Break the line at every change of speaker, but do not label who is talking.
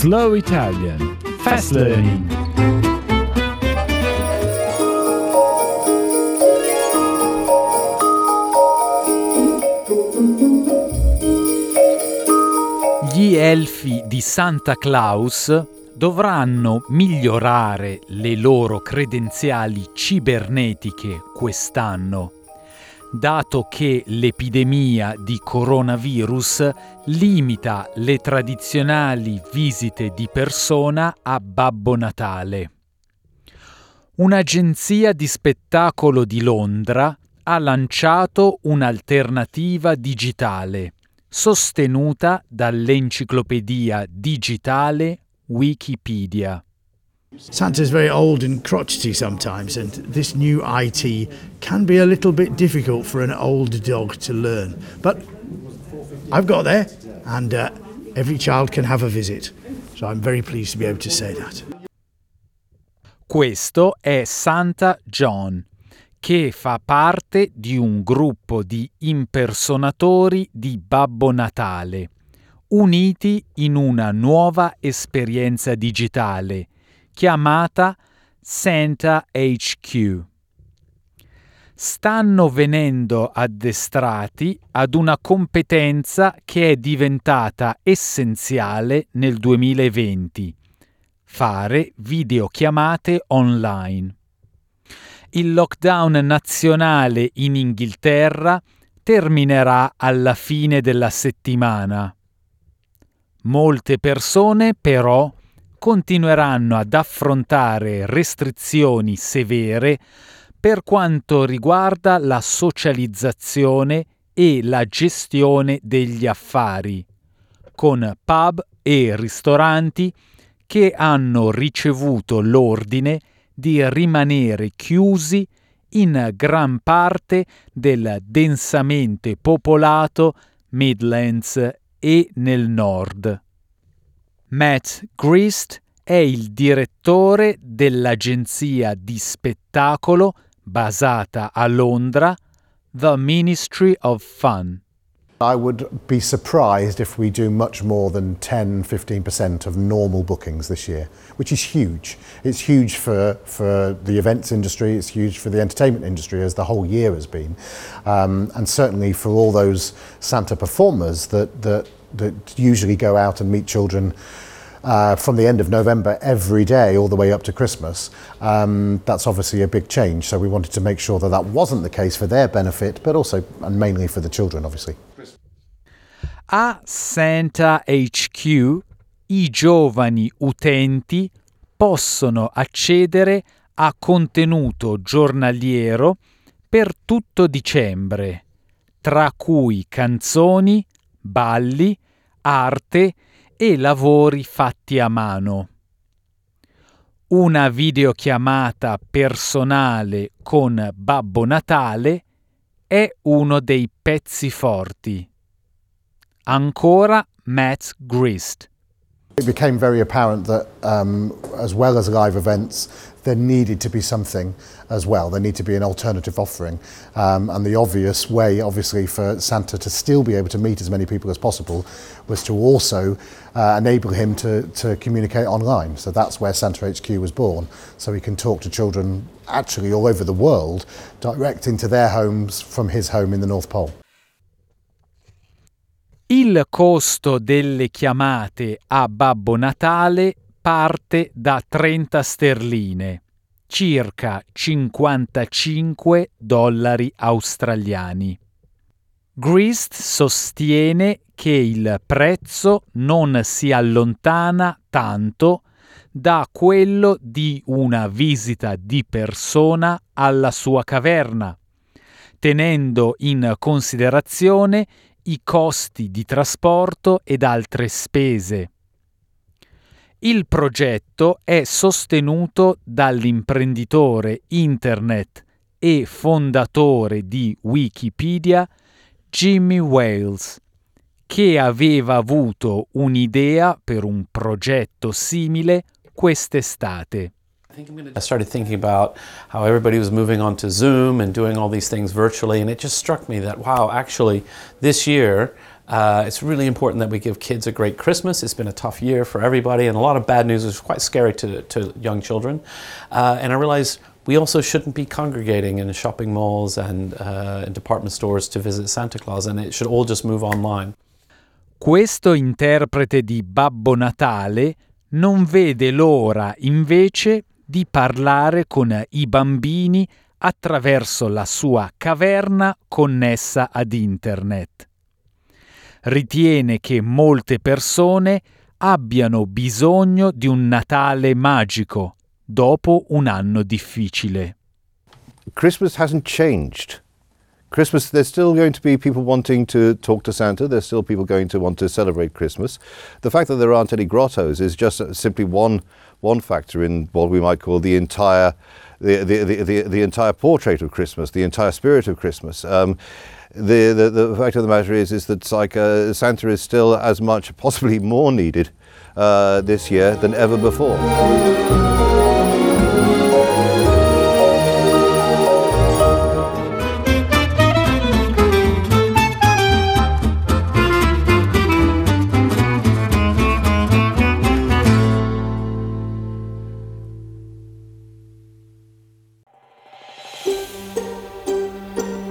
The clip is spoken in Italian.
Slow Italian Fast Learning. Gli elfi di Santa Claus dovranno migliorare le loro credenziali cibernetiche quest'anno, dato che l'epidemia di coronavirus limita le tradizionali visite di persona a Babbo Natale. Un'agenzia di spettacolo di Londra ha lanciato un'alternativa digitale sostenuta dall'enciclopedia digitale Wikipedia.
Santa's very old and crotchety sometimes, and this new IT can be a little bit difficult for an old dog to learn. But I've got there, and uh, every child can have a visit. So I'm very pleased to be able to say that.
Questo è Santa John, che fa parte di un gruppo di impersonatori di Babbo Natale, uniti in una nuova esperienza digitale chiamata Santa HQ. Stanno venendo addestrati ad una competenza che è diventata essenziale nel 2020, fare videochiamate online il lockdown nazionale in Inghilterra terminerà alla fine della settimana. Molte persone però continueranno ad affrontare restrizioni severe per quanto riguarda la socializzazione e la gestione degli affari, con pub e ristoranti che hanno ricevuto l'ordine di rimanere chiusi in gran parte del densamente popolato Midlands e nel nord. Matt Grist è il direttore dell'agenzia di spettacolo basata a Londra, The Ministry of Fun.
I would be surprised if we do much more than 10 15% of normal bookings this year, which is huge. It's huge for, for the events industry, it's huge for the entertainment industry, as the whole year has been. Um, and certainly for all those Santa performers that, that, that usually go out and meet children. Uh, from the end of November every day all the way up to Christmas, um, that's obviously a big change. So we wanted to make sure that that wasn't the case for their benefit, but also and mainly for the children, obviously.
A Santa HQ i giovani utenti possono accedere a contenuto giornaliero per tutto dicembre, tra cui canzoni, balli, arte e lavori fatti a mano. Una videochiamata personale con Babbo Natale è uno dei pezzi forti. Ancora Matt Grist.
It became very apparent that, um, as well as live events, there needed to be something as well. There needed to be an alternative offering. Um, and the obvious way, obviously, for Santa to still be able to meet as many people as possible was to also uh, enable him to, to communicate online. So that's where Santa HQ was born. So he can talk to children actually all over the world, direct into their homes from his home in the North Pole.
Il costo delle chiamate a Babbo Natale parte da 30 sterline, circa 55 dollari australiani. Grist sostiene che il prezzo non si allontana tanto da quello di una visita di persona alla sua caverna, tenendo in considerazione i costi di trasporto ed altre spese. Il progetto è sostenuto dall'imprenditore internet e fondatore di Wikipedia Jimmy Wales, che aveva avuto un'idea per un progetto simile quest'estate.
I started thinking about how everybody was moving on to Zoom and doing all these things virtually, and it just struck me that, wow, actually, this year, uh, it's really important that we give kids a great Christmas. It's been a tough year for everybody, and a lot of bad news is quite scary to, to young children. Uh, and I realized we also shouldn't be congregating in shopping malls and uh, in department stores to visit Santa Claus, and it should all just move online.
Questo interprete di Babbo Natale non vede l'ora invece di parlare con i bambini attraverso la sua caverna connessa ad internet. Ritiene che molte persone abbiano bisogno di un Natale magico dopo un anno difficile.
Christmas hasn't changed. Christmas, there's still going to be people wanting to talk to Santa. There's still people going to want to celebrate Christmas. The fact that there aren't any grottos is just simply one one factor in what we might call the entire the the, the, the, the entire portrait of Christmas, the entire spirit of Christmas. Um, the, the, the fact of the matter is is that like uh, Santa is still as much, possibly more needed uh, this year than ever before.